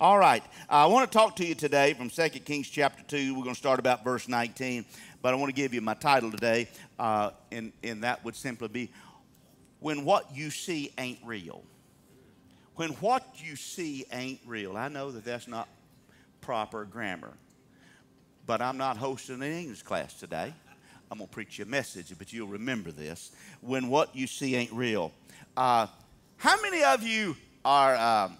All right. I want to talk to you today from 2 Kings chapter 2. We're going to start about verse 19. But I want to give you my title today, uh, and, and that would simply be When What You See Ain't Real. When what you see ain't real. I know that that's not proper grammar, but I'm not hosting an English class today. I'm going to preach you a message, but you'll remember this. When what you see ain't real. Uh, how many of you are, um,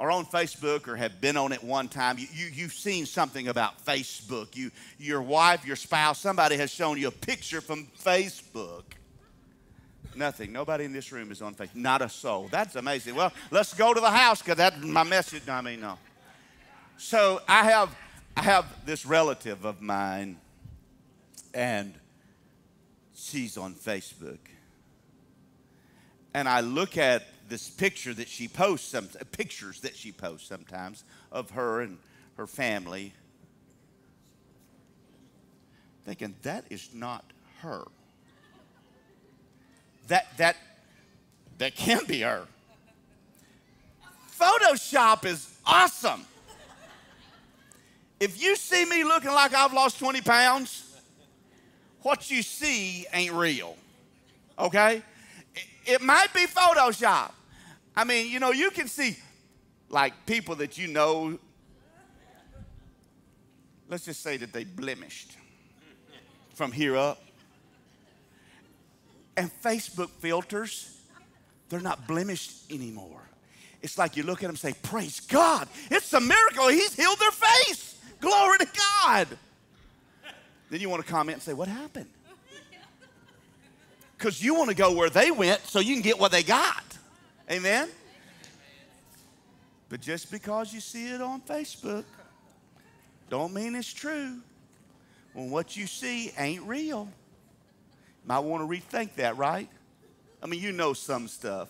are on Facebook or have been on it one time? You, you, you've seen something about Facebook. You, your wife, your spouse, somebody has shown you a picture from Facebook. Nothing. Nobody in this room is on Facebook. Not a soul. That's amazing. Well, let's go to the house because that's my message. I mean, no. So I have, I have this relative of mine, and she's on Facebook. And I look at this picture that she posts, some uh, pictures that she posts sometimes of her and her family, thinking that is not her that that that can be her. Photoshop is awesome. If you see me looking like I've lost 20 pounds, what you see ain't real. Okay? It might be Photoshop. I mean, you know, you can see like people that you know, let's just say that they blemished from here up. And Facebook filters, they're not blemished anymore. It's like you look at them and say, Praise God, it's a miracle. He's healed their face. Glory to God. Then you want to comment and say, What happened? Because you want to go where they went so you can get what they got. Amen? But just because you see it on Facebook, don't mean it's true. When what you see ain't real. Might want to rethink that, right? I mean, you know some stuff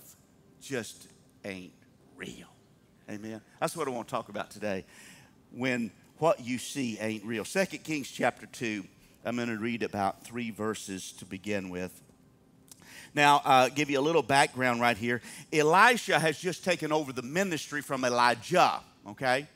just ain't real. Amen. That's what I want to talk about today. When what you see ain't real. Second Kings chapter 2, I'm going to read about three verses to begin with. Now, uh, give you a little background right here. Elisha has just taken over the ministry from Elijah, okay?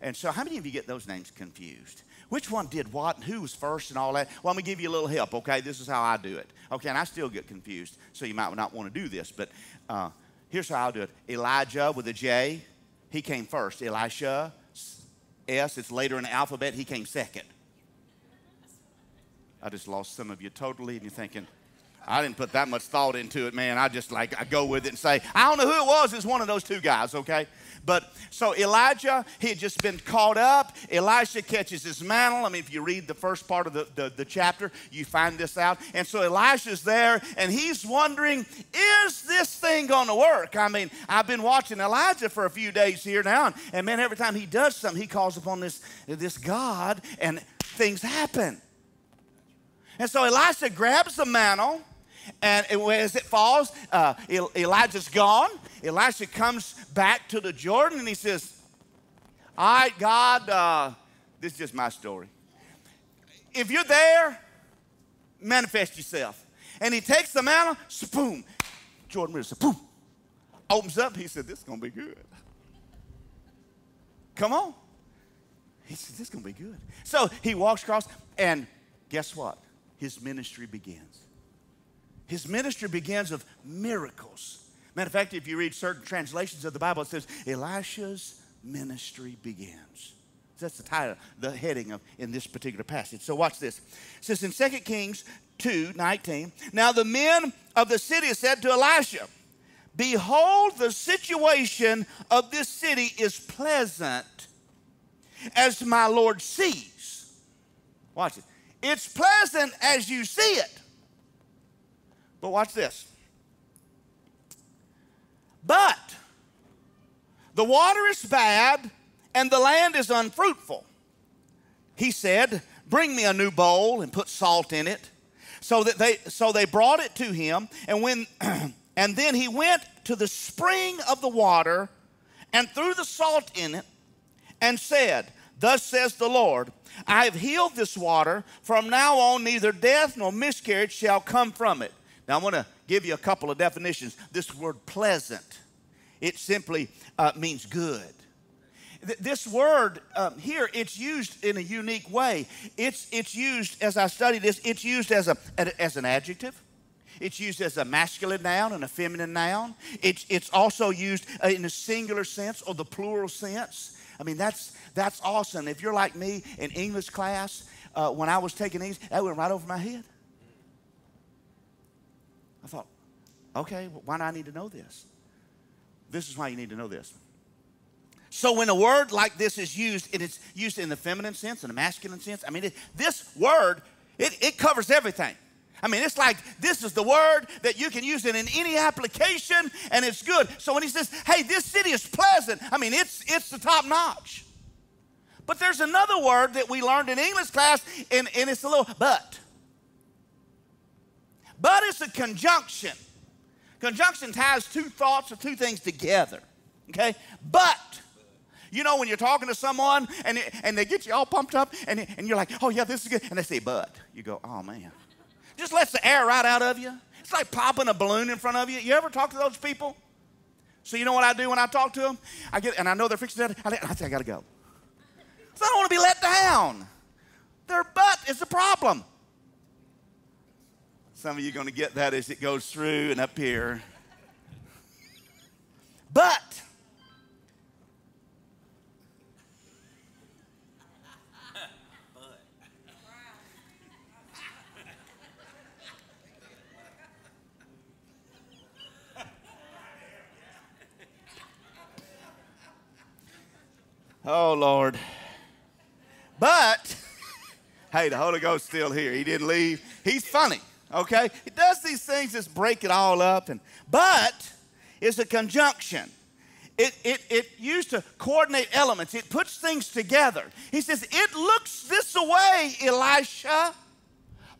And so, how many of you get those names confused? which one did what and who was first and all that. Well, going to give you a little help, okay? This is how I do it. Okay, and I still get confused, so you might not want to do this, but uh, here's how I'll do it Elijah with a J, he came first. Elisha, S, it's later in the alphabet, he came second. I just lost some of you totally, and you're thinking, I didn't put that much thought into it, man. I just like, I go with it and say, I don't know who it was. It's one of those two guys, okay? But so Elijah, he had just been caught up. Elisha catches his mantle. I mean, if you read the first part of the, the, the chapter, you find this out. And so Elisha's there and he's wondering, is this thing going to work? I mean, I've been watching Elijah for a few days here now. And, and man, every time he does something, he calls upon this, this God and things happen. And so Elisha grabs the mantle and as it falls, uh, Elijah's gone. Elisha comes back to the Jordan and he says, All right, God, uh, this is just my story. If you're there, manifest yourself. And he takes the mantle, boom. Jordan River said, boom. Opens up, he said, This is going to be good. Come on. He said, This is going to be good. So he walks across, and guess what? His ministry begins. His ministry begins with miracles. Matter of fact, if you read certain translations of the Bible, it says Elisha's ministry begins. That's the title, the heading of in this particular passage. So watch this. It says in 2 Kings 2 19, now the men of the city said to Elisha, Behold, the situation of this city is pleasant, as my Lord sees. Watch it. It's pleasant as you see it. But watch this. But the water is bad and the land is unfruitful. He said, Bring me a new bowl and put salt in it. So that they so they brought it to him, and when and then he went to the spring of the water and threw the salt in it and said, Thus says the Lord, I have healed this water. From now on, neither death nor miscarriage shall come from it. Now, I want to give you a couple of definitions. This word pleasant, it simply uh, means good. th- this word um, here, it's used in a unique way. It's, it's used, as I studied this, it's used as, a, as an adjective. It's used as a masculine noun and a feminine noun. It's, it's also used uh, in a singular sense or the plural sense. I mean, that's, that's awesome. If you're like me in English class, uh, when I was taking English, that went right over my head. I thought, okay, why do I need to know this? This is why you need to know this. So when a word like this is used, and it's used in the feminine sense and the masculine sense, I mean, it, this word, it, it covers everything. I mean, it's like this is the word that you can use it in any application and it's good. So when he says, hey, this city is pleasant, I mean, it's, it's the top notch. But there's another word that we learned in English class, and, and it's a little but. But it's a conjunction. Conjunction ties two thoughts or two things together. Okay? But. You know, when you're talking to someone and, and they get you all pumped up and, and you're like, oh, yeah, this is good. And they say, but. You go, oh, man. Just lets the air right out of you. It's like popping a balloon in front of you. You ever talk to those people? So you know what I do when I talk to them? I get, and I know they're fixing that. I, I say, I got to go. So I don't want to be let down. Their butt is the problem. Some of you are going to get that as it goes through and up here. But Oh, Lord. But, hey, the Holy Ghost still here. He didn't leave. He's funny okay? He does these things, just break it all up. And, but it's a conjunction. It, it, it used to coordinate elements. It puts things together. He says, it looks this way, Elisha,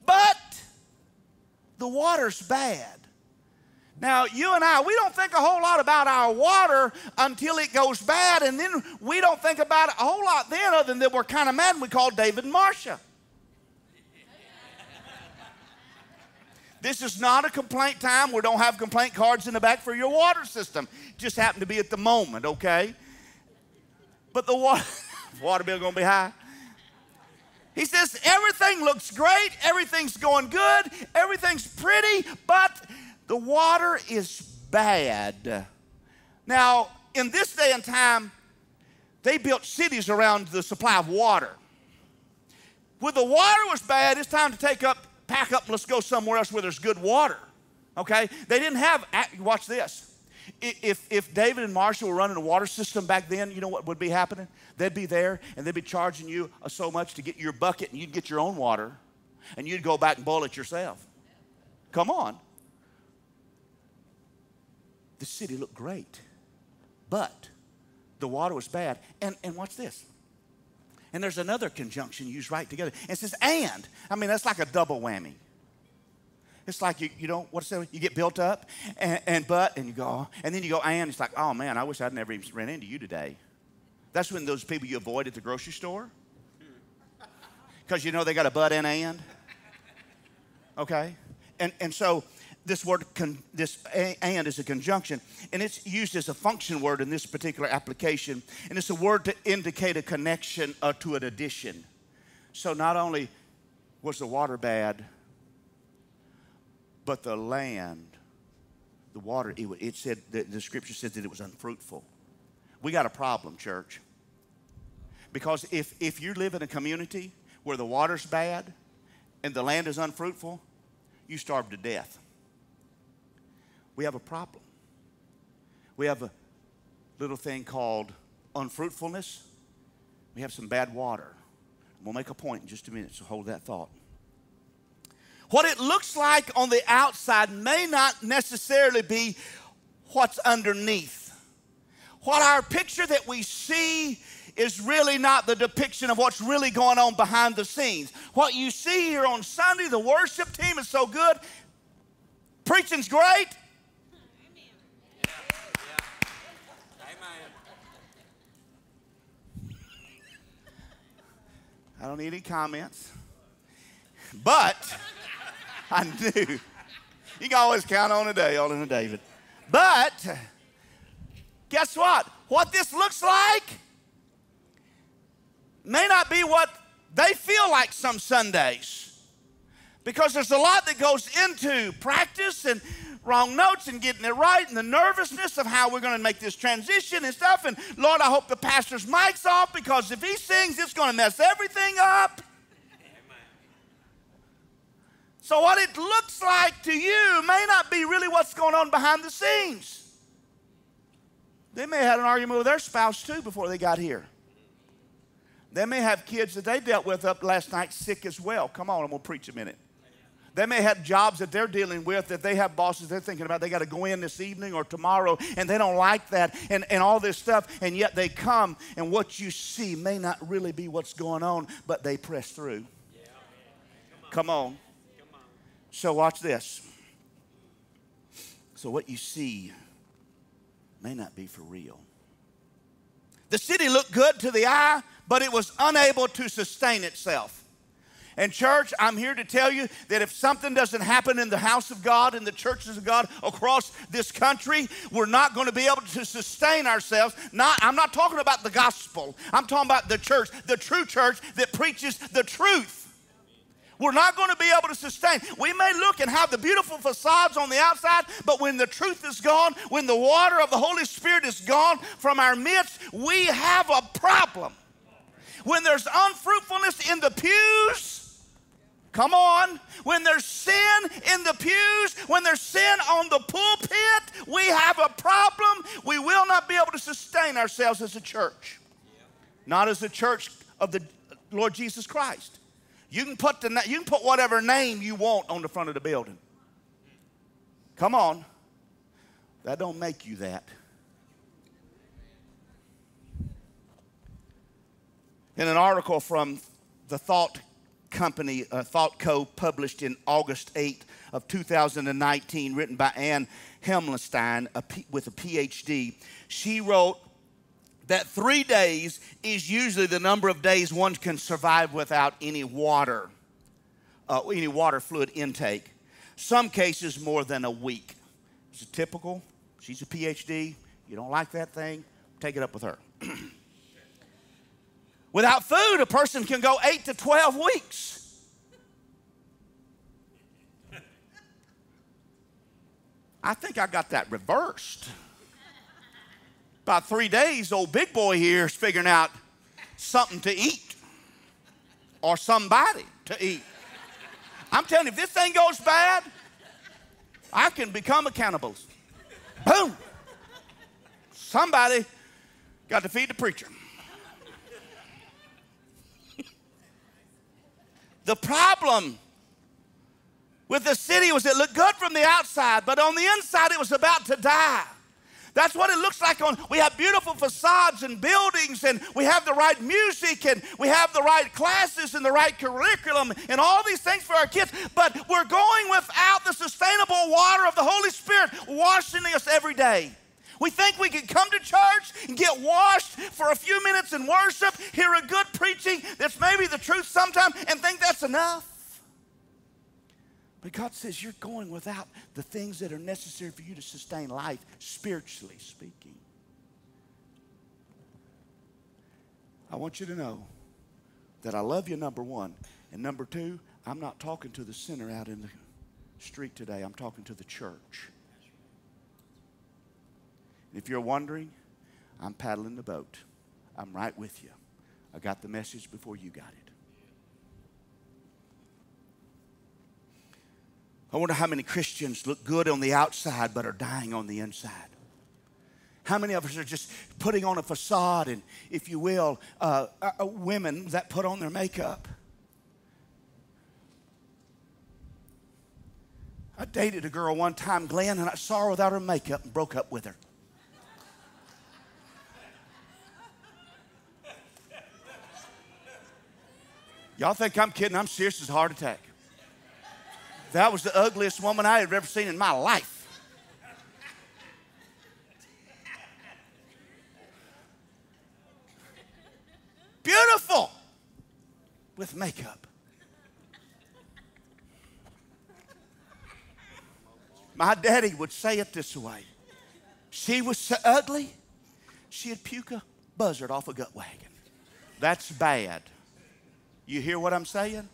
but the water's bad. Now, you and I, we don't think a whole lot about our water until it goes bad, and then we don't think about it a whole lot then, other than that we're kind of mad and we call David and This is not a complaint time. We don't have complaint cards in the back for your water system. Just happened to be at the moment, okay? But the water, water bill gonna be high. He says everything looks great, everything's going good, everything's pretty, but the water is bad. Now, in this day and time, they built cities around the supply of water. When the water was bad, it's time to take up pack up and let's go somewhere else where there's good water. Okay? They didn't have, watch this. If, if David and Marcia were running a water system back then, you know what would be happening? They'd be there and they'd be charging you uh, so much to get your bucket and you'd get your own water and you'd go back and boil it yourself. Come on. The city looked great, but the water was bad. And, and watch this and there's another conjunction used right together. It says and. I mean, that's like a double whammy. It's like you, you don't, what's that? You get built up and, and but, and you go, and then you go and. It's like, oh man, I wish I'd never even ran into you today. That's when those people you avoid at the grocery store. Because you know they got a but and and. Okay? And, and so this word, con, this and is a conjunction, and it's used as a function word in this particular application. And it's a word to indicate a connection or to an addition. So not only was the water bad, but the land, the water, it, it said, the, the scripture said that it was unfruitful. We got a problem, church. Because if, if you live in a community where the water's bad and the land is unfruitful, you starve to death we have a problem. We have a little thing called unfruitfulness. We have some bad water. We'll make a point in just a minute, so hold that thought. What it looks like on the outside may not necessarily be what's underneath. What our picture that we see is really not the depiction of what's really going on behind the scenes. What you see here on Sunday, the worship team is so good, preaching's great, I don't need any comments. But I knew. You can always count on a day, on a David. But guess what? What this looks like may not be what they feel like some Sundays. Because there's a lot that goes into practice and wrong notes and getting it right and the nervousness of how we're going to make this transition and stuff. And Lord, I hope the pastor's mic's off because if he sings, it's going to mess everything up. So, what it looks like to you may not be really what's going on behind the scenes. They may have had an argument with their spouse too before they got here. They may have kids that they dealt with up last night sick as well. Come on, I'm going to preach a minute. They may have jobs that they're dealing with that they have bosses they're thinking about. They got to go in this evening or tomorrow, and they don't like that and, and all this stuff. And yet they come, and what you see may not really be what's going on, but they press through. Come on. So, watch this. So, what you see may not be for real. The city looked good to the eye, but it was unable to sustain itself. And, church, I'm here to tell you that if something doesn't happen in the house of God, in the churches of God across this country, we're not going to be able to sustain ourselves. Not, I'm not talking about the gospel, I'm talking about the church, the true church that preaches the truth. We're not going to be able to sustain. We may look and have the beautiful facades on the outside, but when the truth is gone, when the water of the Holy Spirit is gone from our midst, we have a problem. When there's unfruitfulness in the pews, come on. When there's sin in the pews, when there's sin on the pulpit, we have a problem. We will not be able to sustain ourselves as a church, not as a church of the Lord Jesus Christ. You can put the you can put whatever name you want on the front of the building. Come on. That don't make you that. In an article from the Thought Company, uh, Thought Co., published in August 8 of 2019, written by Anne Himmelstein a P, with a PhD, she wrote that three days is usually the number of days one can survive without any water, uh, any water fluid intake. Some cases more than a week. It's a typical. She's a PhD. You don't like that thing? Take it up with her. Without food, a person can go eight to 12 weeks. I think I got that reversed. About three days, old big boy here is figuring out something to eat or somebody to eat. I'm telling you, if this thing goes bad, I can become a cannibal. Boom. Somebody got to feed the preacher. The problem with the city was it looked good from the outside, but on the inside it was about to die. That's what it looks like on we have beautiful facades and buildings and we have the right music and we have the right classes and the right curriculum and all these things for our kids, but we're going without the sustainable water of the Holy Spirit washing us every day. We think we can come to church and get washed for a few minutes in worship, hear a good preaching that's maybe the truth sometime, and think that's enough. But God says you're going without the things that are necessary for you to sustain life, spiritually speaking. I want you to know that I love you, number one. And number two, I'm not talking to the sinner out in the street today, I'm talking to the church. If you're wondering, I'm paddling the boat. I'm right with you. I got the message before you got it. I wonder how many Christians look good on the outside but are dying on the inside. How many of us are just putting on a facade and, if you will, uh, uh, uh, women that put on their makeup? I dated a girl one time, Glenn, and I saw her without her makeup and broke up with her. Y'all think I'm kidding? I'm serious as a heart attack. That was the ugliest woman I had ever seen in my life. Beautiful with makeup. My daddy would say it this way She was so ugly, she'd puke a buzzard off a gut wagon. That's bad. You hear what I'm saying?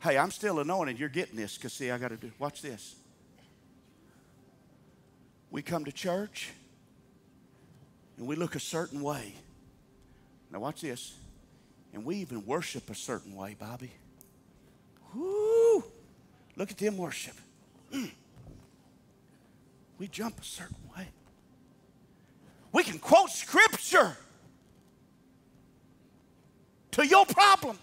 Hey, I'm still anointed. You're getting this because, see, I got to do, watch this. We come to church and we look a certain way. Now, watch this. And we even worship a certain way, Bobby. Whoo! Look at them worship. Mm. We jump a certain way. We can quote scripture to your problem.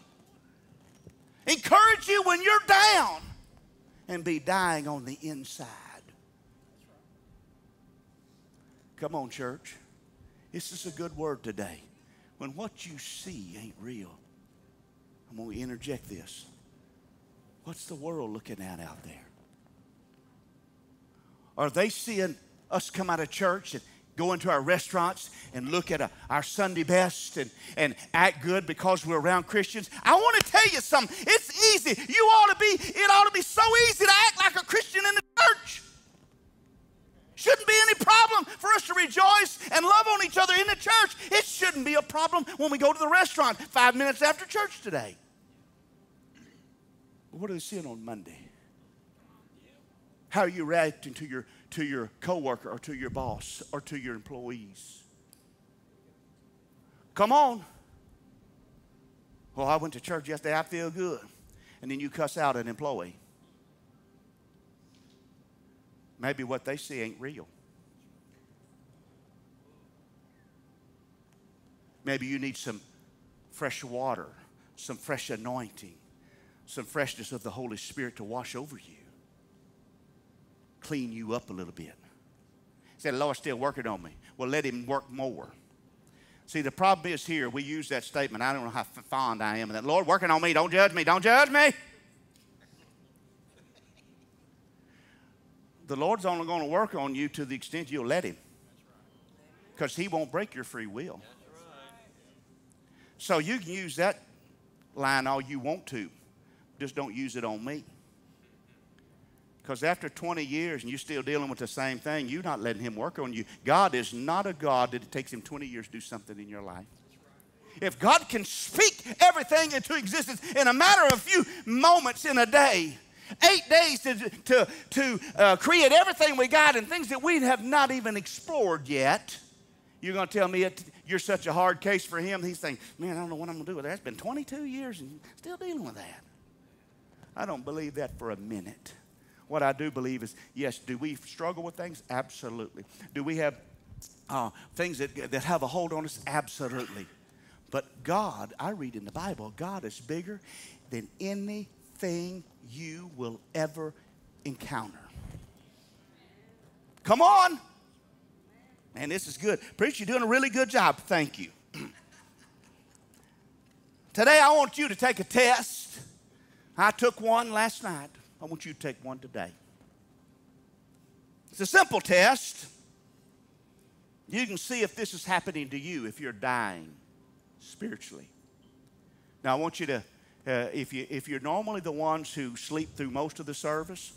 Encourage you when you're down and be dying on the inside. Come on, church. This is a good word today. When what you see ain't real, I'm going to interject this. What's the world looking at out there? Are they seeing us come out of church and go into our restaurants and look at a, our Sunday best and, and act good because we're around Christians. I want to tell you something. It's easy. You ought to be, it ought to be so easy to act like a Christian in the church. Shouldn't be any problem for us to rejoice and love on each other in the church. It shouldn't be a problem when we go to the restaurant five minutes after church today. What are they seeing on Monday? How are you reacting to your to your coworker or to your boss or to your employees? Come on. Well, I went to church yesterday, I feel good. And then you cuss out an employee. Maybe what they see ain't real. Maybe you need some fresh water, some fresh anointing, some freshness of the Holy Spirit to wash over you clean you up a little bit. He said, the Lord's still working on me. Well, let him work more. See, the problem is here, we use that statement. I don't know how fond I am of that. Lord, working on me. Don't judge me. Don't judge me. The Lord's only going to work on you to the extent you'll let him. Because he won't break your free will. So you can use that line all you want to. Just don't use it on me. Because after 20 years and you're still dealing with the same thing, you're not letting Him work on you. God is not a God that it takes Him 20 years to do something in your life. If God can speak everything into existence in a matter of a few moments in a day, eight days to, to, to uh, create everything we got and things that we have not even explored yet, you're going to tell me it, you're such a hard case for him. He's saying, man, I don't know what I'm going to do with that. It's been 22 years and still dealing with that. I don't believe that for a minute. What I do believe is yes, do we struggle with things? Absolutely. Do we have uh, things that, that have a hold on us? Absolutely. But God, I read in the Bible, God is bigger than anything you will ever encounter. Come on. Man, this is good. Preacher, you're doing a really good job. Thank you. Today, I want you to take a test. I took one last night. I want you to take one today. It's a simple test. You can see if this is happening to you if you're dying spiritually. Now, I want you to, uh, if, you, if you're normally the ones who sleep through most of the service,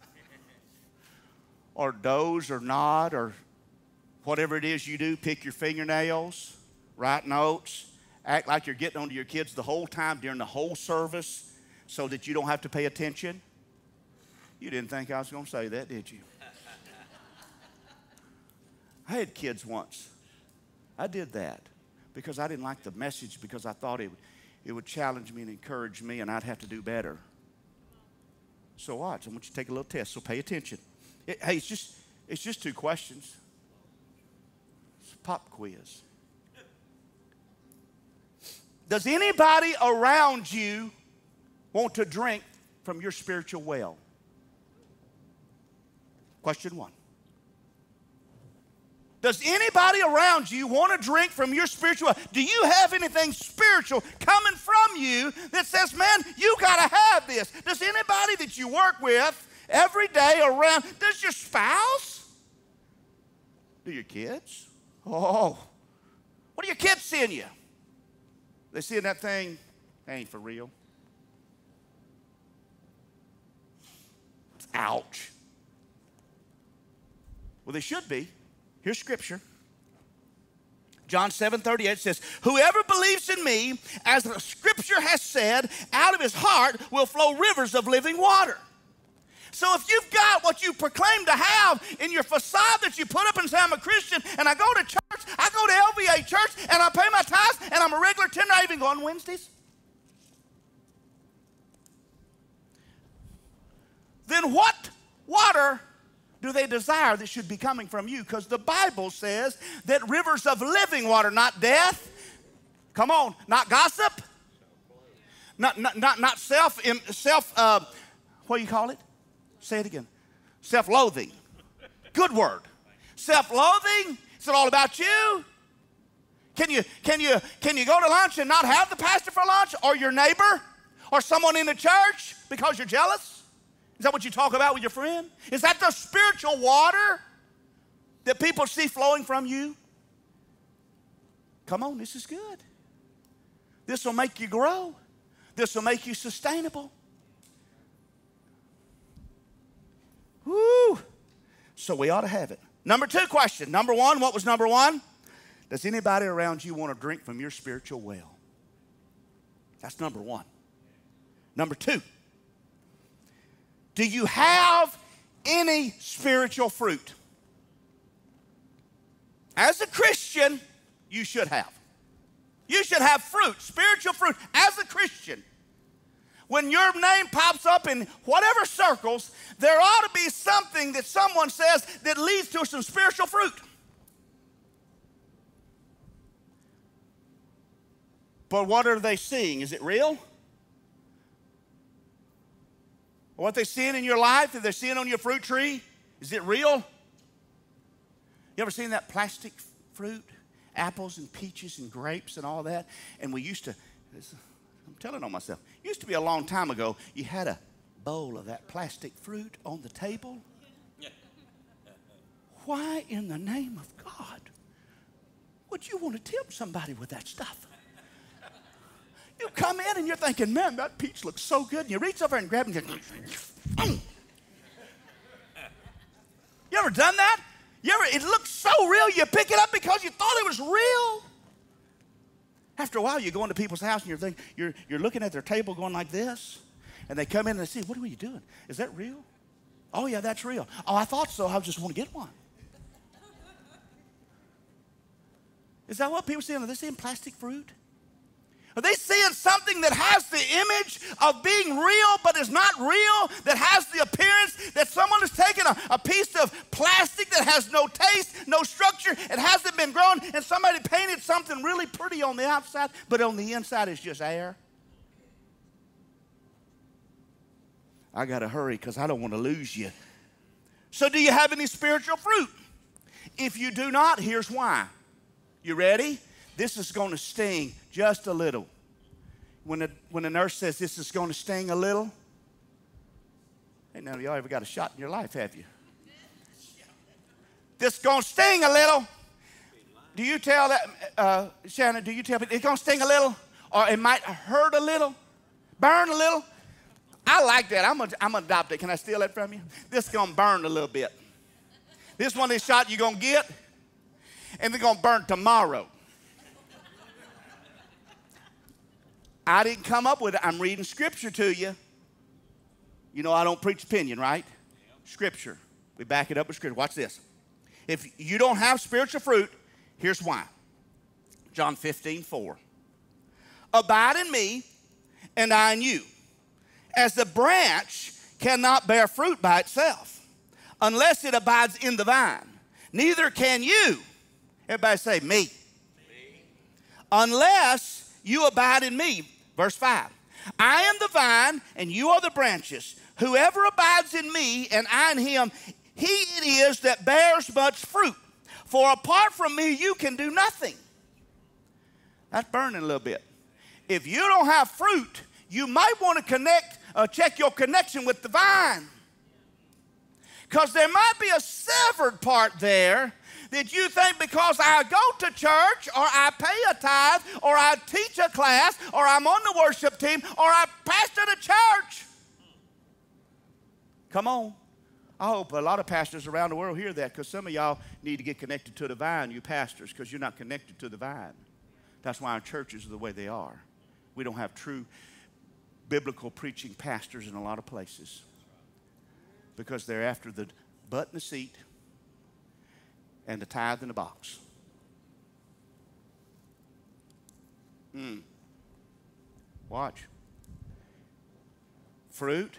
or doze or nod, or whatever it is you do, pick your fingernails, write notes, act like you're getting onto your kids the whole time during the whole service, so that you don't have to pay attention? You didn't think I was going to say that, did you? I had kids once. I did that because I didn't like the message because I thought it would, it would challenge me and encourage me and I'd have to do better. So watch. I want you to take a little test. So pay attention. It, hey, it's just it's just two questions. It's a pop quiz. Does anybody around you want to drink from your spiritual well? Question one. Does anybody around you want to drink from your spiritual? well? Do you have anything spiritual coming from you that says, man, you got to have this? Does anybody that you work with every day around, does your spouse? Do your kids? Oh, what are your kids seeing you? They seeing that thing? that ain't for real. Ouch. Well, they should be. Here's scripture John 7 38 says, Whoever believes in me, as the scripture has said, out of his heart will flow rivers of living water. So if you've got what you proclaim to have in your facade that you put up and say, I'm a Christian, and I go to church, I go to LVA church, and I pay my tithes, and I'm a regular tender, I even go on Wednesdays. Then what water do they desire that should be coming from you? Because the Bible says that rivers of living water, not death, come on, not gossip, not, not, not, not self, self uh, what do you call it? Say it again. Self loathing. Good word. Self loathing. Is it all about you? Can you, can, you, can you go to lunch and not have the pastor for lunch or your neighbor or someone in the church because you're jealous? Is that what you talk about with your friend? Is that the spiritual water that people see flowing from you? Come on, this is good. This will make you grow. This will make you sustainable. Woo! So we ought to have it. Number two question. Number one, what was number one? Does anybody around you want to drink from your spiritual well? That's number one. Number two, do you have any spiritual fruit? As a Christian, you should have. You should have fruit, spiritual fruit, as a Christian when your name pops up in whatever circles, there ought to be something that someone says that leads to some spiritual fruit. But what are they seeing? Is it real? What they're seeing in your life, that they're seeing on your fruit tree, is it real? You ever seen that plastic fruit? Apples and peaches and grapes and all that? And we used to, I'm telling on myself. Used to be a long time ago, you had a bowl of that plastic fruit on the table. Why in the name of God would you want to tempt somebody with that stuff? You come in and you're thinking, man, that peach looks so good. And you reach over and grab it and you mm. You ever done that? You ever, it looks so real, you pick it up because you thought it was real. After a while, you go into people's house and you're, thinking, you're, you're looking at their table going like this, and they come in and they say, What are you doing? Is that real? Oh, yeah, that's real. Oh, I thought so. I just want to get one. Is that what people see? Are they seeing plastic fruit? Are they seeing something that has the image of being real but is not real? That has the appearance that someone has taken a, a piece of plastic that has no taste, no structure, it hasn't been grown, and somebody painted something really pretty on the outside, but on the inside is just air? I got to hurry because I don't want to lose you. So, do you have any spiritual fruit? If you do not, here's why. You ready? This is going to sting just a little. When the, when the nurse says this is going to sting a little, hey, none of y'all ever got a shot in your life, have you? This is going to sting a little. Do you tell that, uh, Shannon, do you tell it's going to sting a little? Or it might hurt a little? Burn a little? I like that. I'm going I'm to adopt it. Can I steal that from you? This is going to burn a little bit. This one, this shot you're going to get, and they're going to burn tomorrow. I didn't come up with it. I'm reading scripture to you. You know, I don't preach opinion, right? Scripture. We back it up with scripture. Watch this. If you don't have spiritual fruit, here's why. John 15, 4. Abide in me, and I in you. As the branch cannot bear fruit by itself unless it abides in the vine, neither can you. Everybody say, me. me. Unless you abide in me. Verse 5 I am the vine, and you are the branches. Whoever abides in me, and I in him, he it is that bears much fruit. For apart from me, you can do nothing. That's burning a little bit. If you don't have fruit, you might want to connect, uh, check your connection with the vine. Because there might be a severed part there that you think because I go to church or I pay a tithe or I teach a class or I'm on the worship team or I pastor the church. Come on. I hope a lot of pastors around the world hear that because some of y'all need to get connected to the vine, you pastors, because you're not connected to the vine. That's why our churches are the way they are. We don't have true biblical preaching pastors in a lot of places because they're after the butt in the seat and the tithe in the box. Hmm. Watch. Fruit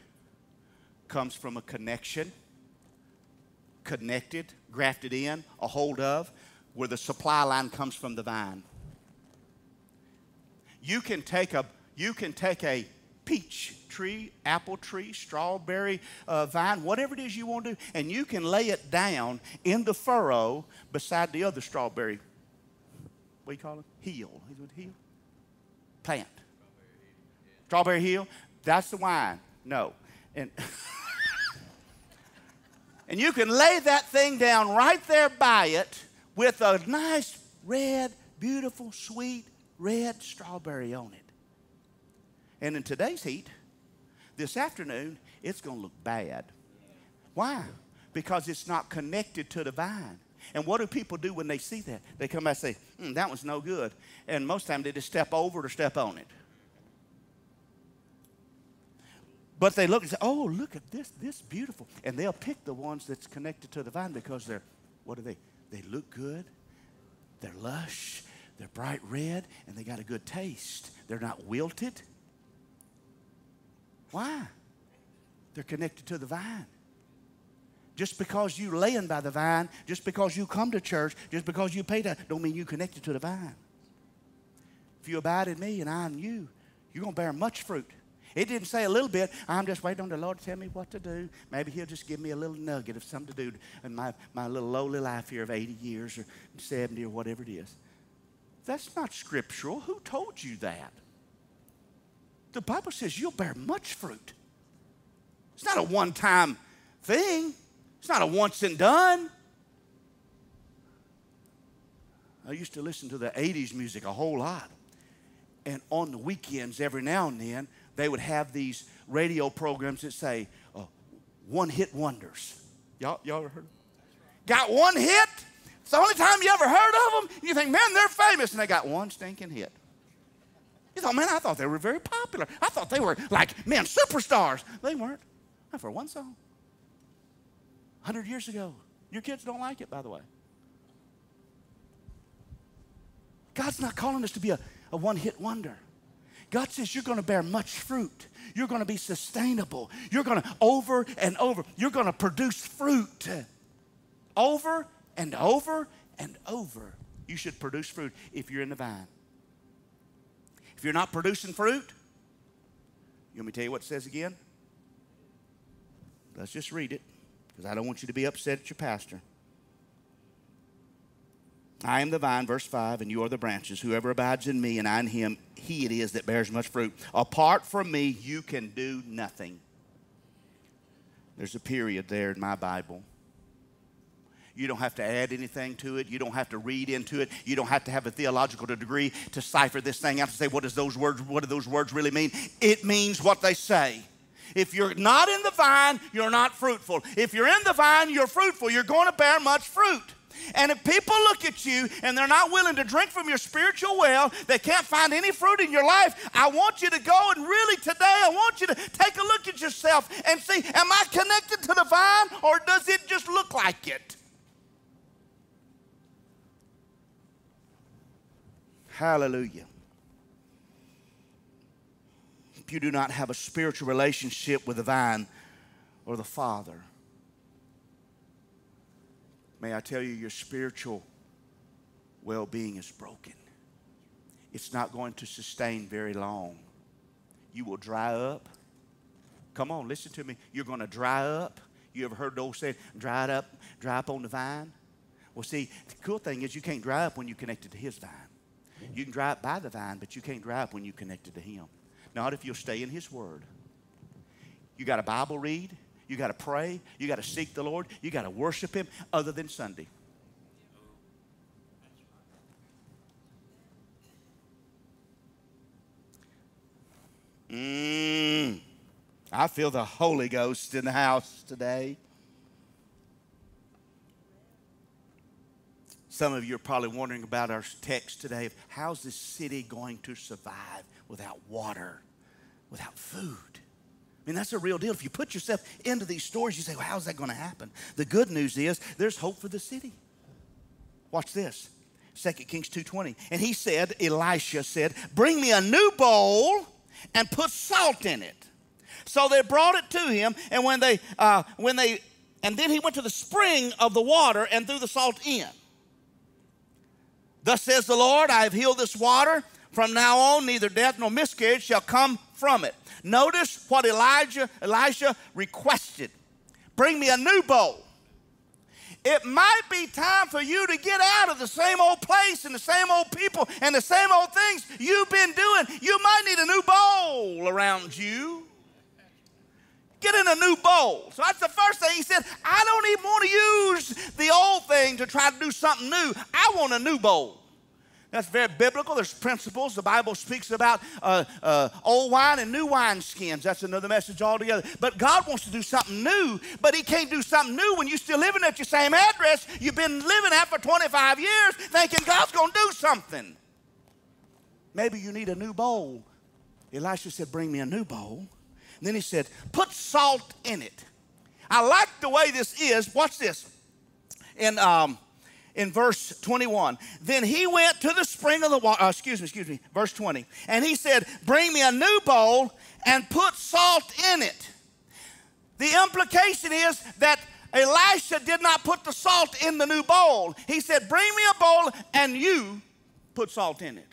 comes from a connection, connected, grafted in, a hold of, where the supply line comes from the vine. You can take a you can take a peach tree, apple tree, strawberry uh, vine, whatever it is you want to do, and you can lay it down in the furrow beside the other strawberry. What do you call it? Heel. Is it heel? Plant. Strawberry heel. That's the wine. No. And and you can lay that thing down right there by it with a nice red, beautiful, sweet red strawberry on it. And in today's heat, this afternoon, it's going to look bad. Why? Because it's not connected to the vine. And what do people do when they see that? They come back and say, mm, that one's no good. And most time they just step over it or step on it. But they look and say, oh, look at this, this beautiful. And they'll pick the ones that's connected to the vine because they're, what are they? They look good, they're lush, they're bright red, and they got a good taste. They're not wilted. Why? They're connected to the vine. Just because you laying by the vine, just because you come to church, just because you pay that, don't mean you connected to the vine. If you abide in me and I in you, you're going to bear much fruit. It didn't say a little bit. I'm just waiting on the Lord to tell me what to do. Maybe He'll just give me a little nugget of something to do in my, my little lowly life here of 80 years or 70 or whatever it is. That's not scriptural. Who told you that? The Bible says you'll bear much fruit. It's not a one time thing, it's not a once and done. I used to listen to the 80s music a whole lot. And on the weekends, every now and then, they would have these radio programs that say, uh, one hit wonders. Y'all, y'all ever heard? Got one hit? It's the only time you ever heard of them. You think, man, they're famous, and they got one stinking hit. You thought, man, I thought they were very popular. I thought they were like, man, superstars. They weren't. Not for one song. 100 years ago. Your kids don't like it, by the way. God's not calling us to be a, a one hit wonder. God says you're going to bear much fruit. You're going to be sustainable. You're going to over and over. You're going to produce fruit over and over and over. You should produce fruit if you're in the vine. If you're not producing fruit, you want me to tell you what it says again? Let's just read it because I don't want you to be upset at your pastor. I am the vine, verse 5, and you are the branches. Whoever abides in me and I in him, he it is that bears much fruit. Apart from me, you can do nothing. There's a period there in my Bible. You don't have to add anything to it. You don't have to read into it. You don't have to have a theological degree to cipher this thing out to say, what does those words, what do those words really mean? It means what they say. If you're not in the vine, you're not fruitful. If you're in the vine, you're fruitful. You're going to bear much fruit. And if people look at you and they're not willing to drink from your spiritual well, they can't find any fruit in your life, I want you to go and really today, I want you to take a look at yourself and see, am I connected to the vine or does it just look like it? Hallelujah. If you do not have a spiritual relationship with the vine or the Father, may I tell you, your spiritual well being is broken. It's not going to sustain very long. You will dry up. Come on, listen to me. You're going to dry up. You ever heard those say, dry it up, dry up on the vine? Well, see, the cool thing is you can't dry up when you're connected to his vine. You can drive by the vine, but you can't drive when you're connected to Him. Not if you'll stay in His Word. You got a Bible read. You got to pray. You got to seek the Lord. You got to worship Him other than Sunday. Mm, I feel the Holy Ghost in the house today. Some of you are probably wondering about our text today how's this city going to survive without water, without food? I mean, that's a real deal. If you put yourself into these stories, you say, well, how's that going to happen? The good news is there's hope for the city. Watch this. 2 Kings 2.20. And he said, Elisha said, bring me a new bowl and put salt in it. So they brought it to him, and when they, uh, when they, and then he went to the spring of the water and threw the salt in. Thus says the Lord, I have healed this water. From now on, neither death nor miscarriage shall come from it. Notice what Elijah, Elisha requested. Bring me a new bowl. It might be time for you to get out of the same old place and the same old people and the same old things you've been doing. You might need a new bowl around you. Get in a new bowl. So that's the first thing he said. I don't even want to use the old thing to try to do something new. I want a new bowl. That's very biblical. There's principles. The Bible speaks about uh, uh, old wine and new wine skins. That's another message altogether. But God wants to do something new, but He can't do something new when you're still living at your same address you've been living at for 25 years, thinking God's going to do something. Maybe you need a new bowl. Elisha said, Bring me a new bowl. And then he said, Put salt in it. I like the way this is. Watch this. In, um, in verse 21, then he went to the spring of the water, uh, excuse me, excuse me, verse 20, and he said, Bring me a new bowl and put salt in it. The implication is that Elisha did not put the salt in the new bowl. He said, Bring me a bowl and you put salt in it.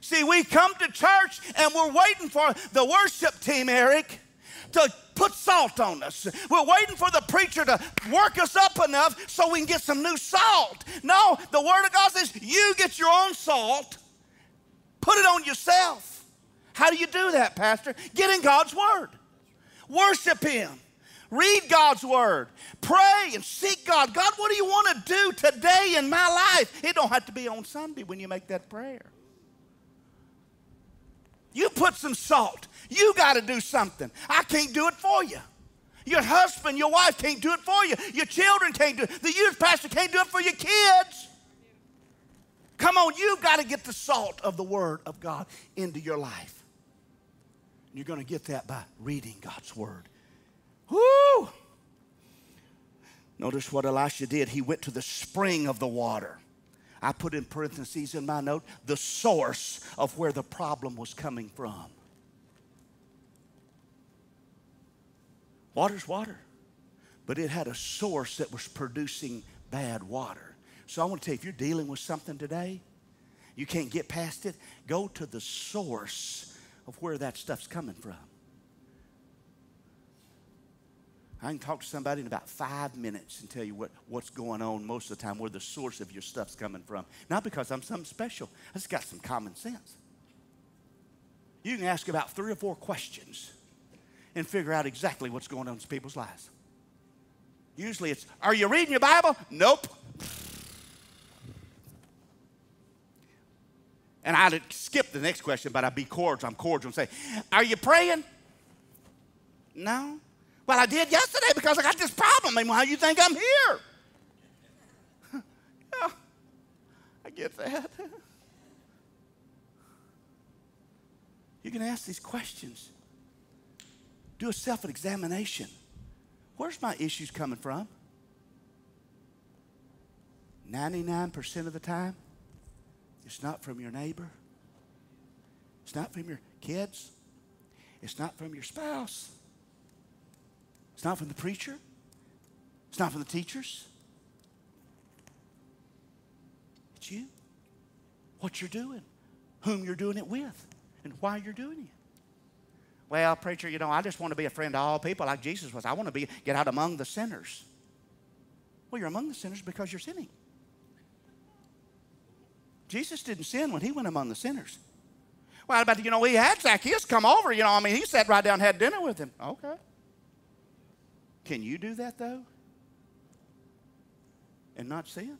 See, we come to church and we're waiting for the worship team, Eric, to put salt on us. We're waiting for the preacher to work us up enough so we can get some new salt. No, the Word of God says you get your own salt, put it on yourself. How do you do that, Pastor? Get in God's Word, worship Him. Read God's word. Pray and seek God. God, what do you want to do today in my life? It don't have to be on Sunday when you make that prayer. You put some salt. You got to do something. I can't do it for you. Your husband, your wife can't do it for you. Your children can't do it. The youth pastor can't do it for your kids. Come on, you've got to get the salt of the Word of God into your life. You're going to get that by reading God's Word. Whoo! Notice what Elisha did. He went to the spring of the water. I put in parentheses in my note the source of where the problem was coming from. Water's water, but it had a source that was producing bad water. So I want to tell you if you're dealing with something today, you can't get past it, go to the source of where that stuff's coming from. I can talk to somebody in about five minutes and tell you what, what's going on most of the time, where the source of your stuff's coming from. Not because I'm something special, I just got some common sense. You can ask about three or four questions and figure out exactly what's going on in people's lives. Usually it's, Are you reading your Bible? Nope. And I'd skip the next question, but I'd be cordial. I'm cordial and say, Are you praying? No. Well, I did yesterday because I got this problem. Mean, how do you think I'm here? yeah, I get that. You can ask these questions. Do a self examination. Where's my issues coming from? 99% of the time, it's not from your neighbor. It's not from your kids. It's not from your spouse. It's not from the preacher. It's not from the teachers. It's you. What you're doing, whom you're doing it with, and why you're doing it. Well, preacher, you know, I just want to be a friend to all people like Jesus was. I want to be get out among the sinners. Well, you're among the sinners because you're sinning. Jesus didn't sin when he went among the sinners. Well, about you know, he had Zacchaeus come over. You know, I mean, he sat right down, and had dinner with him. Okay. Can you do that though? And not sin?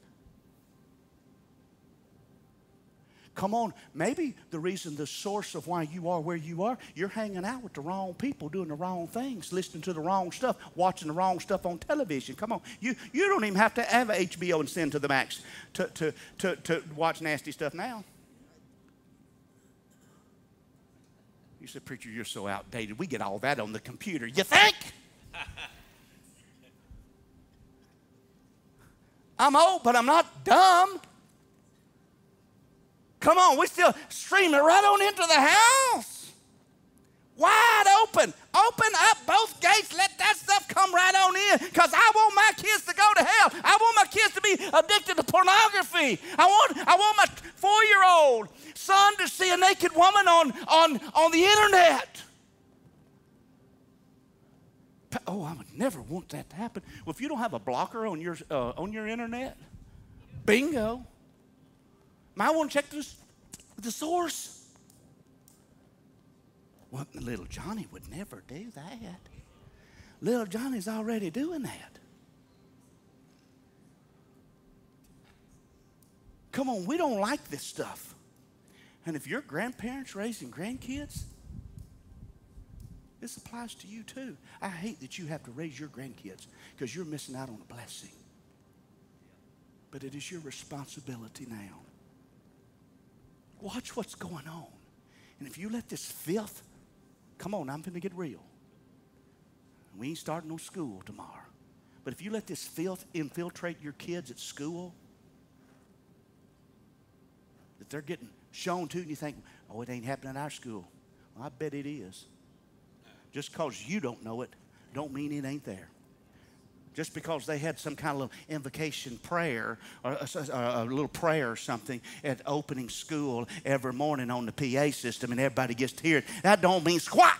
Come on, maybe the reason, the source of why you are where you are, you're hanging out with the wrong people, doing the wrong things, listening to the wrong stuff, watching the wrong stuff on television. Come on, you, you don't even have to have HBO and Cinemax to, to, to, to watch nasty stuff now. You said, Preacher, you're so outdated. We get all that on the computer. You think? I'm old, but I'm not dumb. Come on, we still stream it right on into the house. Wide open. Open up both gates. Let that stuff come right on in. Because I want my kids to go to hell. I want my kids to be addicted to pornography. I want, I want my four-year-old son to see a naked woman on, on, on the internet. Oh, I would never want that to happen. Well, if you don't have a blocker on your, uh, on your internet, bingo. Might want to check this, the source. Well, little Johnny would never do that. Little Johnny's already doing that. Come on, we don't like this stuff. And if your grandparents raising grandkids, this applies to you too. I hate that you have to raise your grandkids because you're missing out on a blessing. But it is your responsibility now. Watch what's going on. And if you let this filth, come on, I'm going to get real. We ain't starting no school tomorrow. But if you let this filth infiltrate your kids at school, that they're getting shown to, and you think, oh, it ain't happening in our school. Well, I bet it is. Just because you don't know it, don't mean it ain't there. Just because they had some kind of little invocation prayer or a, a, a, little prayer or something at opening school every morning on the PA system and everybody gets to hear it, that don't mean squat.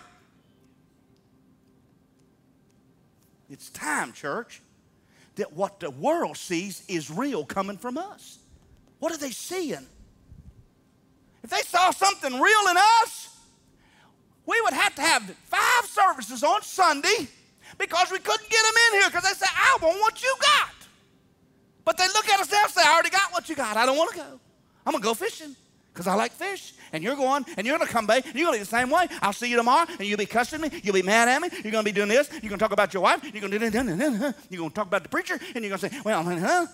It's time, church, that what the world sees is real coming from us. What are they seeing? If they saw something real in us, we would have to have five services on Sunday because we couldn't get them in here because they say, I want what you got. But they look at us now and say, I already got what you got. I don't want to go. I'm going to go fishing because I like fish. And you're going, and you're going to come back, and you're going to be the same way. I'll see you tomorrow, and you'll be cussing me. You'll be mad at me. You're going to be doing this. You're going to talk about your wife. You're going to do this. You're going to talk about the preacher, and you're going to say, well, huh?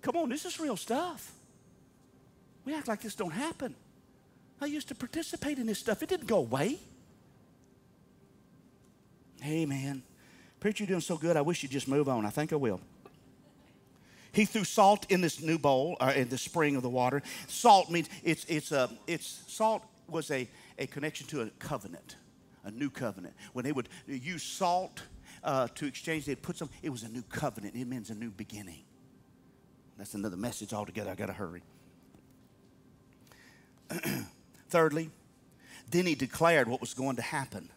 Come on, this is real stuff. We act like this don't happen. I used to participate in this stuff. It didn't go away. Hey, man, preacher, you're doing so good. I wish you'd just move on. I think I will. He threw salt in this new bowl, or uh, in the spring of the water. Salt means it's it's a it's salt was a a connection to a covenant, a new covenant. When they would use salt uh, to exchange, they'd put some. It was a new covenant. It means a new beginning. That's another message altogether. I got to hurry. Thirdly, then he declared what was going to happen.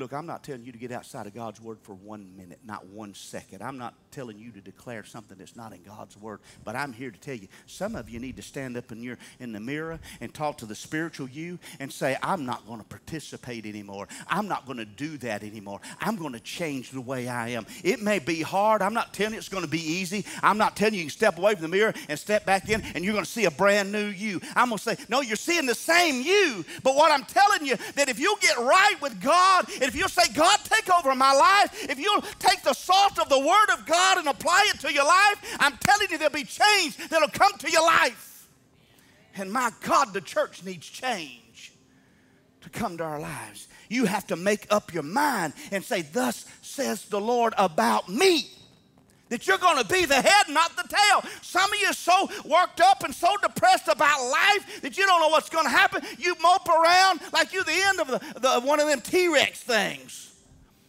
Look, I'm not telling you to get outside of God's word for one minute, not one second. I'm not telling you to declare something that's not in God's word, but I'm here to tell you some of you need to stand up in your in the mirror and talk to the spiritual you and say, I'm not going to participate anymore. I'm not going to do that anymore. I'm going to change the way I am. It may be hard. I'm not telling you it's going to be easy. I'm not telling you you can step away from the mirror and step back in and you're going to see a brand new you. I'm going to say, no, you're seeing the same you. But what I'm telling you, that if you get right with God, if you'll say, God, take over my life, if you'll take the salt of the Word of God and apply it to your life, I'm telling you there'll be change that'll come to your life. And my God, the church needs change to come to our lives. You have to make up your mind and say, Thus says the Lord about me that you're going to be the head, not the tail. Some of you are so worked up and so depressed about life that you don't know what's going to happen. You mope around like you're the end of the, the one of them T Rex things.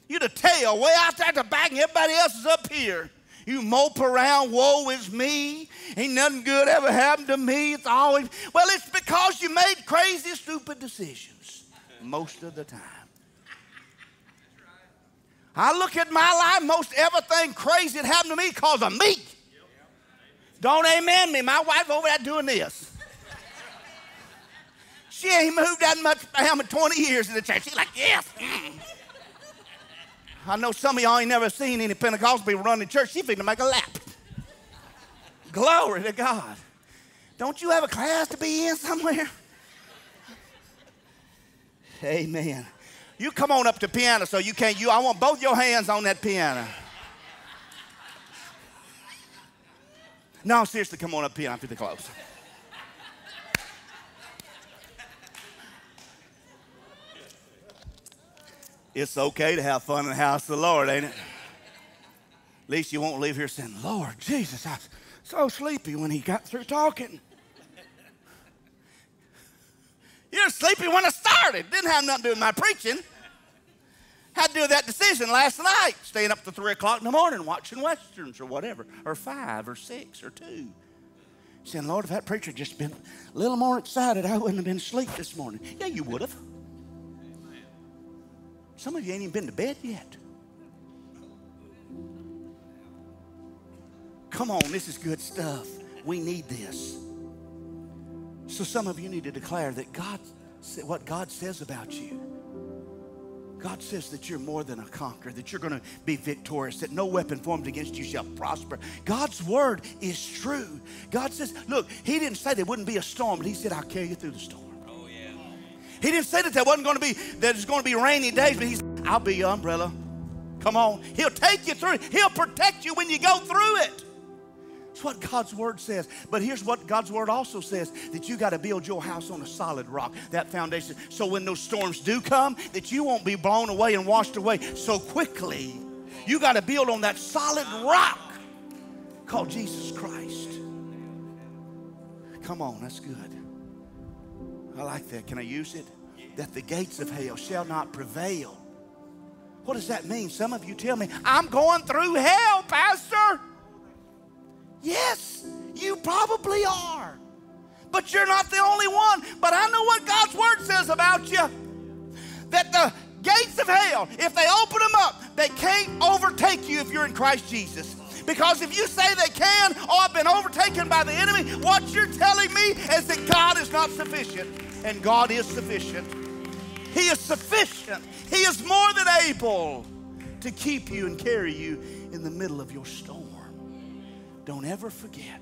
You're the tail way out there at the back, and everybody else is up here. You mope around, woe is me. Ain't nothing good ever happened to me. It's always, well, it's because you made crazy, stupid decisions most of the time. I look at my life, most everything crazy that happened to me because of me. Don't amen me. My wife over there doing this. She ain't moved that much in 20 years in the church. She's like, yes. Mm. I know some of y'all ain't never seen any Pentecostal people running church. She finna make a lap. Glory to God. Don't you have a class to be in somewhere? Amen. You come on up to piano so you can't. You, I want both your hands on that piano. No, seriously, come on up here. I'm pretty close. It's okay to have fun in the house of the Lord, ain't it? At least you won't leave here saying, Lord Jesus, I was so sleepy when he got through talking. You're sleepy when I started. Didn't have nothing to do with my preaching. Had to do with that decision last night, staying up to three o'clock in the morning watching westerns or whatever, or five or six or two. Saying, Lord, if that preacher just been a little more excited, I wouldn't have been asleep this morning. Yeah, you would have. Some of you ain't even been to bed yet. Come on, this is good stuff. We need this. So some of you need to declare that God, what God says about you. God says that you're more than a conqueror, that you're going to be victorious, that no weapon formed against you shall prosper. God's word is true. God says, look, He didn't say there wouldn't be a storm, but He said, I'll carry you through the storm. Oh, yeah. He didn't say that there wasn't going to be, that it's going to be rainy days, but He said, I'll be your umbrella. Come on. He'll take you through He'll protect you when you go through it. That's what God's word says. But here's what God's word also says that you got to build your house on a solid rock, that foundation. So when those storms do come, that you won't be blown away and washed away so quickly. You got to build on that solid rock called Jesus Christ. Come on, that's good. I like that. Can I use it? That the gates of hell shall not prevail. What does that mean? Some of you tell me, I'm going through hell, Pastor. Yes, you probably are. But you're not the only one. But I know what God's word says about you that the gates of hell, if they open them up, they can't overtake you if you're in Christ Jesus. Because if you say they can, or I've been overtaken by the enemy, what you're telling me is that God is not sufficient. And God is sufficient. He is sufficient. He is more than able to keep you and carry you in the middle of your storm. Don't ever forget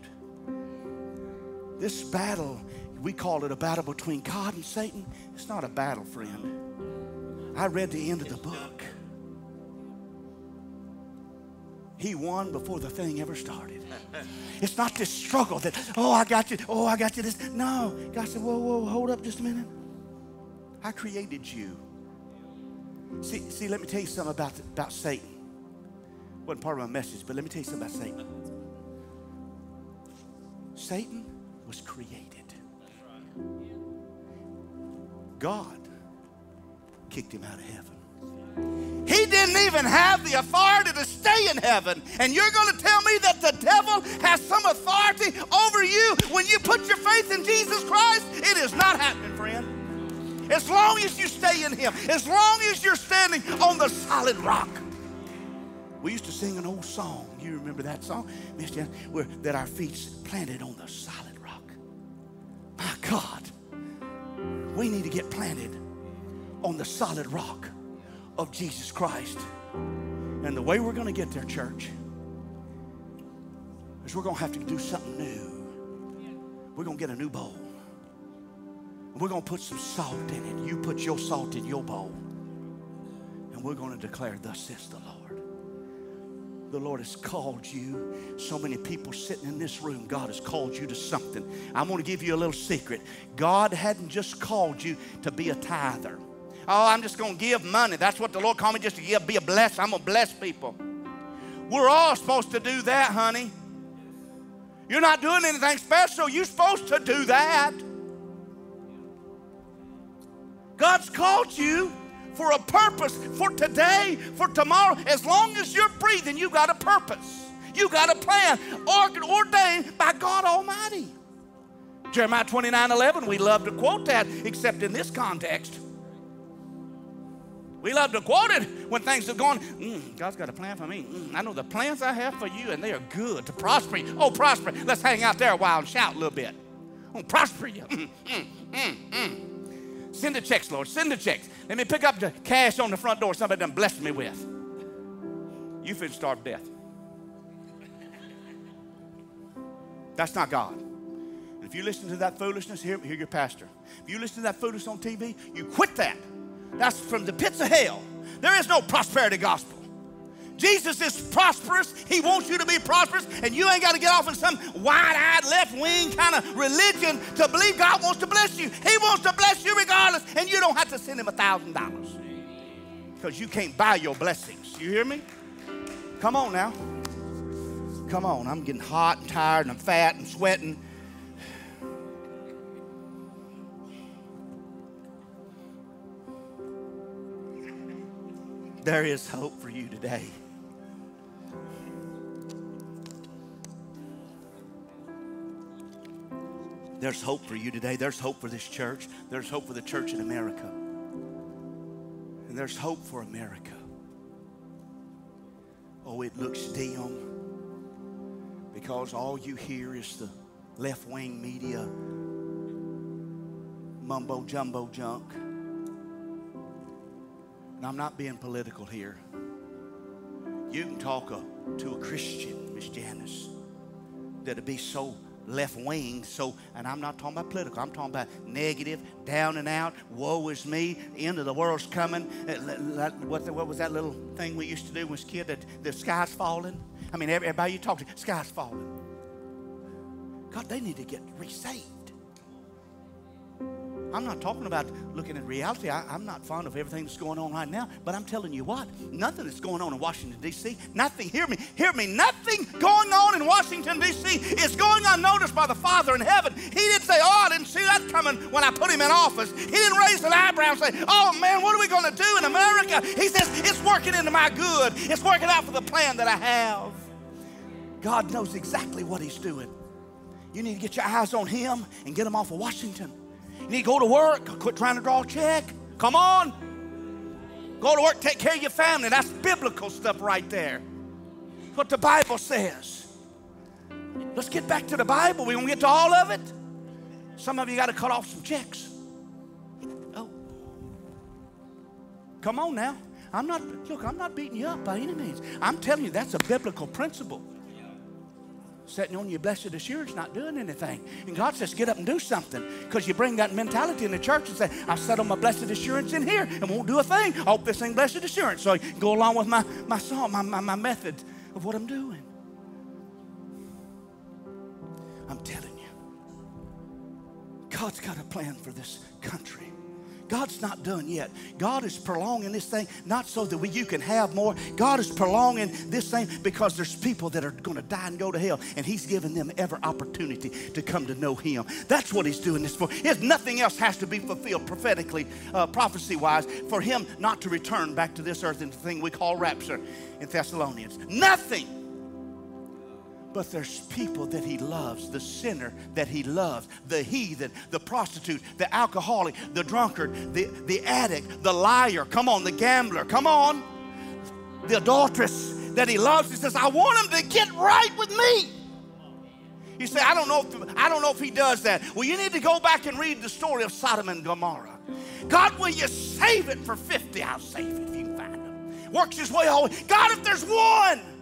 this battle, we call it a battle between God and Satan. It's not a battle, friend. I read the end of the book. He won before the thing ever started. It's not this struggle that, oh, I got you, oh, I got you this. No. God said, whoa, whoa, hold up just a minute. I created you. See, see, let me tell you something about, about Satan. Wasn't part of my message, but let me tell you something about Satan. Satan was created. God kicked him out of heaven. He didn't even have the authority to stay in heaven. And you're going to tell me that the devil has some authority over you when you put your faith in Jesus Christ? It is not happening, friend. As long as you stay in Him, as long as you're standing on the solid rock. We used to sing an old song. You remember that song, Miss? Where that our feet's planted on the solid rock. My God, we need to get planted on the solid rock of Jesus Christ. And the way we're going to get there, church, is we're going to have to do something new. We're going to get a new bowl. We're going to put some salt in it. You put your salt in your bowl. And we're going to declare, Thus says the Lord the Lord has called you. So many people sitting in this room, God has called you to something. I'm going to give you a little secret. God hadn't just called you to be a tither. Oh, I'm just going to give money. That's what the Lord called me just to give, be a bless. I'm going to bless people. We're all supposed to do that, honey. You're not doing anything special. You're supposed to do that. God's called you for a purpose for today, for tomorrow. As long as you're breathing, you got a purpose. You got a plan ordained by God Almighty. Jeremiah 29 11, we love to quote that, except in this context. We love to quote it when things are going, mm, God's got a plan for me. Mm, I know the plans I have for you, and they are good to prosper you. Oh, prosper. Let's hang out there a while and shout a little bit. Oh, prosper you. Mm, mm, mm, mm. Send the checks, Lord. Send the checks. Let me pick up the cash on the front door somebody done blessed me with. You finna starve death. That's not God. If you listen to that foolishness, hear, hear your pastor. If you listen to that foolishness on TV, you quit that. That's from the pits of hell. There is no prosperity gospel. Jesus is prosperous. He wants you to be prosperous, and you ain't got to get off in some wide eyed, left wing kind of religion to believe God wants to bless you. He wants to bless you regardless, and you don't have to send him a thousand dollars because you can't buy your blessings. You hear me? Come on now. Come on. I'm getting hot and tired, and I'm fat and sweating. There is hope for you today. There's hope for you today. There's hope for this church. There's hope for the church in America. And there's hope for America. Oh, it looks dim because all you hear is the left wing media mumbo jumbo junk. And I'm not being political here. You can talk a, to a Christian, Miss Janice, that'd be so left wing. So, and I'm not talking about political. I'm talking about negative, down and out. Woe is me. End of the world's coming. Uh, what, what was that little thing we used to do when we was kid? That the sky's falling. I mean, everybody you talk to, sky's falling. God, they need to get resaved. I'm not talking about looking at reality. I, am not fond of everything that's going on right now, but I'm telling you what, nothing that's going on in Washington, D.C., nothing, hear me, hear me, nothing going on in Washington, D.C. is going unnoticed by the Father in heaven. He didn't say, Oh, I didn't see that coming when I put him in office. He didn't raise an eyebrow and say, Oh, man, what are we going to do in America? He says, It's working into my good, it's working out for the plan that I have. God knows exactly what He's doing. You need to get your eyes on Him and get them off of Washington. You need to go to work. Quit trying to draw a check. Come on. Go to work, take care of your family. That's biblical stuff right there. What the Bible says. Let's get back to the Bible. We won't get to all of it. Some of you got to cut off some checks. Oh. Come on now. I'm not, look, I'm not beating you up by any means. I'm telling you, that's a biblical principle sitting on your blessed assurance, not doing anything. And God says, get up and do something. Because you bring that mentality in the church and say, I set on my blessed assurance in here and won't do a thing. I hope this ain't blessed assurance. So I go along with my, my song, my, my, my method of what I'm doing. I'm telling you, God's got a plan for this country. God's not done yet. God is prolonging this thing not so that we, you can have more. God is prolonging this thing because there's people that are going to die and go to hell, and He's giving them every opportunity to come to know Him. That's what He's doing this for. If nothing else has to be fulfilled prophetically, uh, prophecy wise, for Him not to return back to this earth in the thing we call rapture in Thessalonians. Nothing but there's people that he loves, the sinner that he loves, the heathen, the prostitute, the alcoholic, the drunkard, the, the addict, the liar, come on, the gambler, come on, the adulteress that he loves. He says, I want him to get right with me. You say, I don't know if I don't know if he does that. Well, you need to go back and read the story of Sodom and Gomorrah. God, will you save it for 50? I'll save it if you can find him. Works his way all God, if there's one.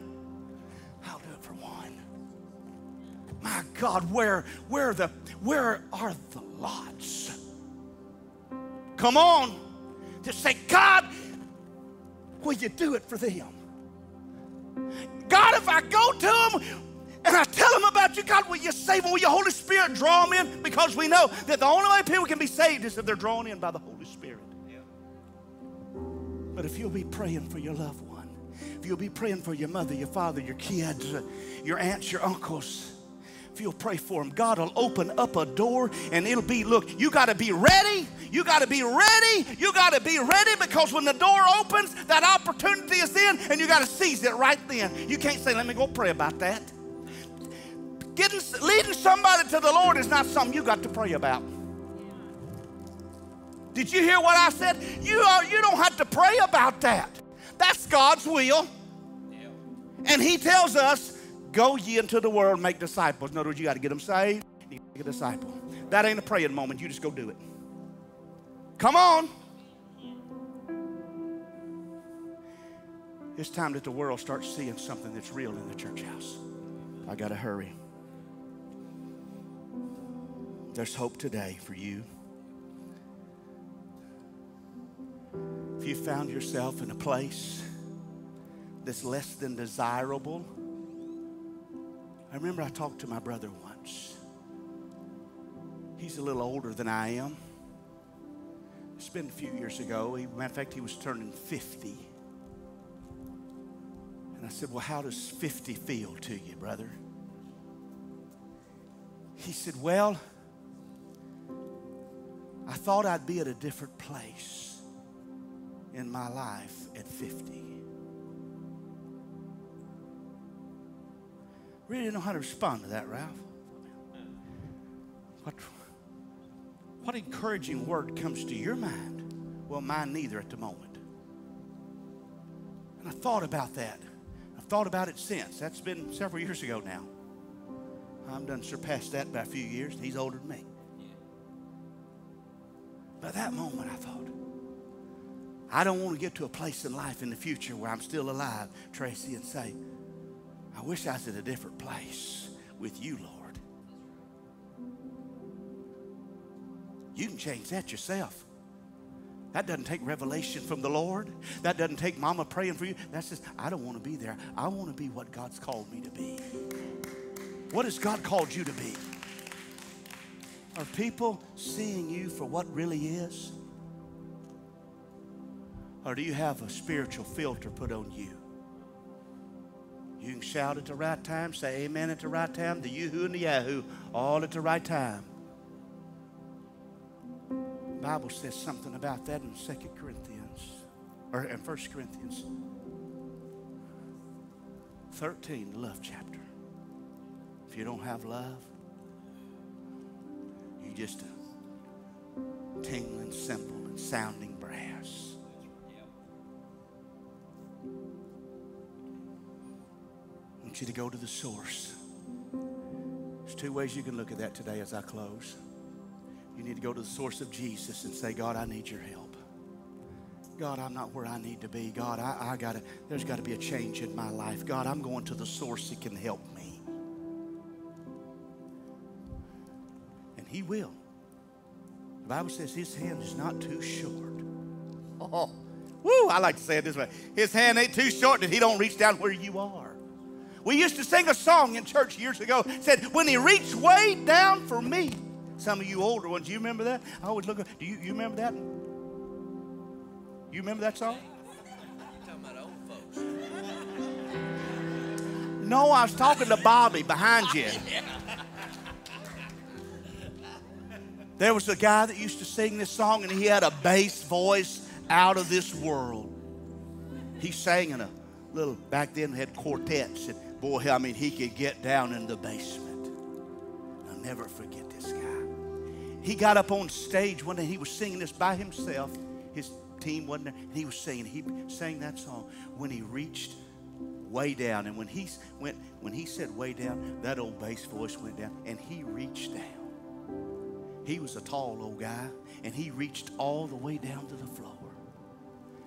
My God, where, where, the, where are the lots? Come on. To say, God, will you do it for them? God, if I go to them and I tell them about you, God, will you save them? Will your Holy Spirit draw them in? Because we know that the only way people can be saved is if they're drawn in by the Holy Spirit. But if you'll be praying for your loved one, if you'll be praying for your mother, your father, your kids, your aunts, your uncles, if you'll pray for them, God will open up a door and it'll be, look, you got to be ready. You got to be ready. You got to be ready because when the door opens, that opportunity is in and you got to seize it right then. You can't say, let me go pray about that. Getting, leading somebody to the Lord is not something you got to pray about. Did you hear what I said? You, are, you don't have to pray about that. That's God's will. And He tells us Go ye into the world, make disciples. In other words, you got to get them saved. You get a disciple. That ain't a praying moment. You just go do it. Come on. It's time that the world starts seeing something that's real in the church house. I got to hurry. There's hope today for you. If you found yourself in a place that's less than desirable, I remember I talked to my brother once. He's a little older than I am. It's been a few years ago. He, matter of fact, he was turning 50. And I said, Well, how does 50 feel to you, brother? He said, Well, I thought I'd be at a different place in my life at 50. Really didn't know how to respond to that, Ralph. What, what encouraging word comes to your mind? Well, mine neither at the moment. And I thought about that. I've thought about it since. That's been several years ago now. I'm done surpassed that by a few years. He's older than me. But that moment, I thought, I don't want to get to a place in life in the future where I'm still alive, Tracy, and say, I wish I was at a different place with you, Lord. You can change that yourself. That doesn't take revelation from the Lord. That doesn't take mama praying for you. That's just, I don't want to be there. I want to be what God's called me to be. What has God called you to be? Are people seeing you for what really is? Or do you have a spiritual filter put on you? You can shout at the right time, say amen at the right time, the yoo-hoo and the yahoo, all at the right time. The Bible says something about that in 2 Corinthians, or in 1 Corinthians 13, the love chapter. If you don't have love, you just a tingling cymbal and sounding brass. Want you to go to the source. There's two ways you can look at that today as I close. You need to go to the source of Jesus and say, God, I need your help. God, I'm not where I need to be. God, I, I gotta, there's got to be a change in my life. God, I'm going to the source that can help me. And He will. The Bible says His hand is not too short. Oh, woo, I like to say it this way. His hand ain't too short that He don't reach down where you are. We used to sing a song in church years ago. Said, when He reached way down for me. Some of you older ones, you remember that? I always look. Do you, you remember that? You remember that song? No, I was talking to Bobby behind you. There was a guy that used to sing this song, and he had a bass voice out of this world. He sang in a little, back then had quartets, and boy, I mean, he could get down in the basement. I'll never forget this guy. He got up on stage one day, he was singing this by himself. His team wasn't there, and he was singing. He sang that song when he reached way down. And when he went, when he said way down, that old bass voice went down, and he reached down. He was a tall old guy, and he reached all the way down to the floor.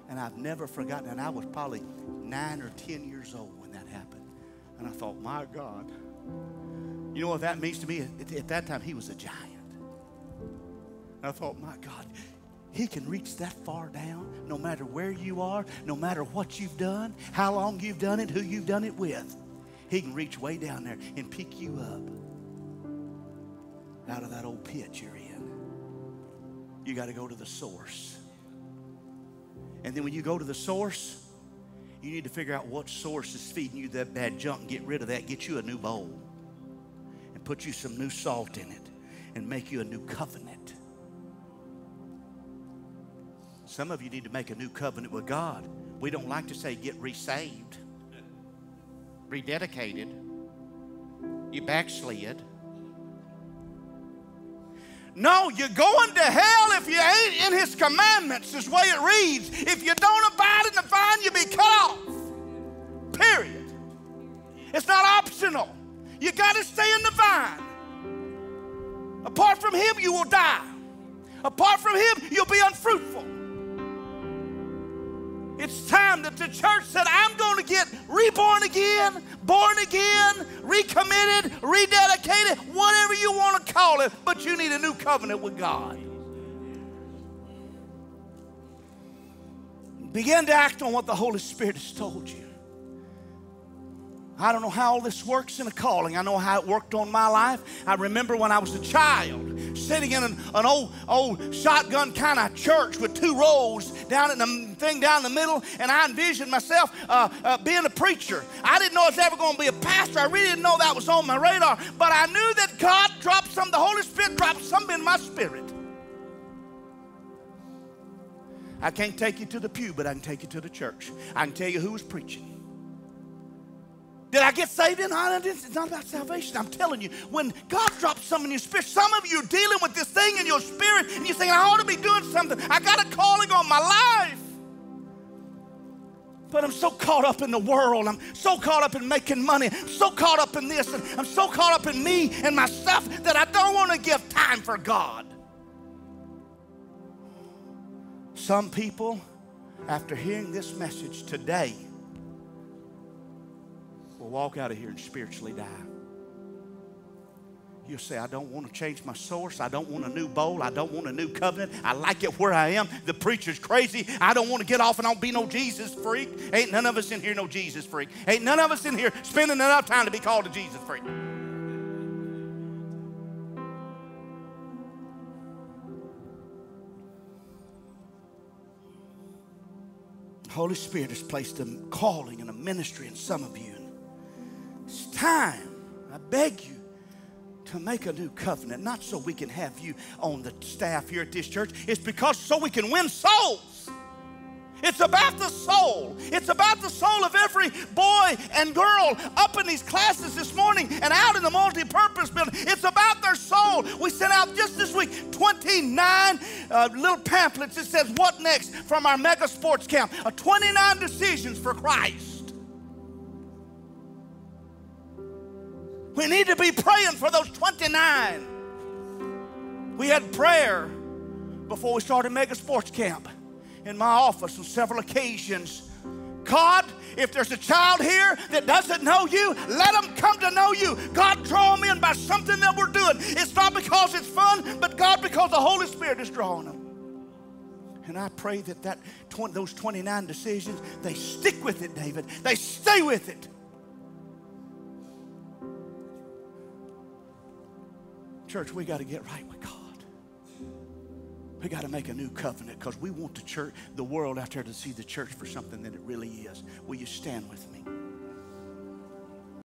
And I've never forgotten, and I was probably nine or ten years old. And I thought, my God. You know what that means to me? At, at that time, he was a giant. And I thought, my God, he can reach that far down no matter where you are, no matter what you've done, how long you've done it, who you've done it with. He can reach way down there and pick you up out of that old pit you're in. You got to go to the source. And then when you go to the source, you need to figure out what source is feeding you that bad junk and get rid of that. Get you a new bowl and put you some new salt in it and make you a new covenant. Some of you need to make a new covenant with God. We don't like to say get resaved, rededicated, you backslid. No, you're going to hell if you ain't in his commandments, is the way it reads. If you don't abide in the vine, you'll be cut off. Period. It's not optional. You got to stay in the vine. Apart from him, you will die. Apart from him, you'll be unfruitful. It It's time that the church said, I'm going to get reborn again, born again, recommitted, rededicated, whatever you want to call it, but you need a new covenant with God. Begin to act on what the Holy Spirit has told you. I don't know how all this works in a calling. I know how it worked on my life. I remember when I was a child sitting in an, an old, old shotgun kind of church with two rows down in the thing down the middle, and I envisioned myself uh, uh, being a preacher. I didn't know I was ever going to be a pastor. I really didn't know that was on my radar, but I knew that God dropped some, the Holy Spirit dropped something in my spirit. I can't take you to the pew, but I can take you to the church. I can tell you who was preaching. Did I get saved? No, it's not about salvation. I'm telling you, when God drops something in your spirit, some of you are dealing with this thing in your spirit, and you're saying, I ought to be doing something. I got a calling on my life. But I'm so caught up in the world. I'm so caught up in making money. I'm so caught up in this. And I'm so caught up in me and my stuff that I don't want to give time for God. Some people, after hearing this message today, will walk out of here and spiritually die. You'll say, I don't want to change my source. I don't want a new bowl. I don't want a new covenant. I like it where I am. The preacher's crazy. I don't want to get off and I'll be no Jesus freak. Ain't none of us in here no Jesus freak. Ain't none of us in here spending enough time to be called a Jesus freak. Holy Spirit has placed a calling and a ministry in some of you. It's time, I beg you, to make a new covenant, not so we can have you on the staff here at this church. It's because so we can win souls. It's about the soul. It's about the soul of every boy and girl up in these classes this morning and out in the multi-purpose building. It's about their soul. We sent out just this week 29 uh, little pamphlets. It says, What next from our mega sports camp? Uh, 29 decisions for Christ. We need to be praying for those 29. We had prayer before we started Mega Sports Camp in my office on several occasions. God, if there's a child here that doesn't know you, let them come to know you. God, draw them in by something that we're doing. It's not because it's fun, but God, because the Holy Spirit is drawing them. And I pray that, that 20, those 29 decisions, they stick with it, David. They stay with it. Church, we got to get right with God. We got to make a new covenant because we want the church, the world out there to see the church for something that it really is. Will you stand with me?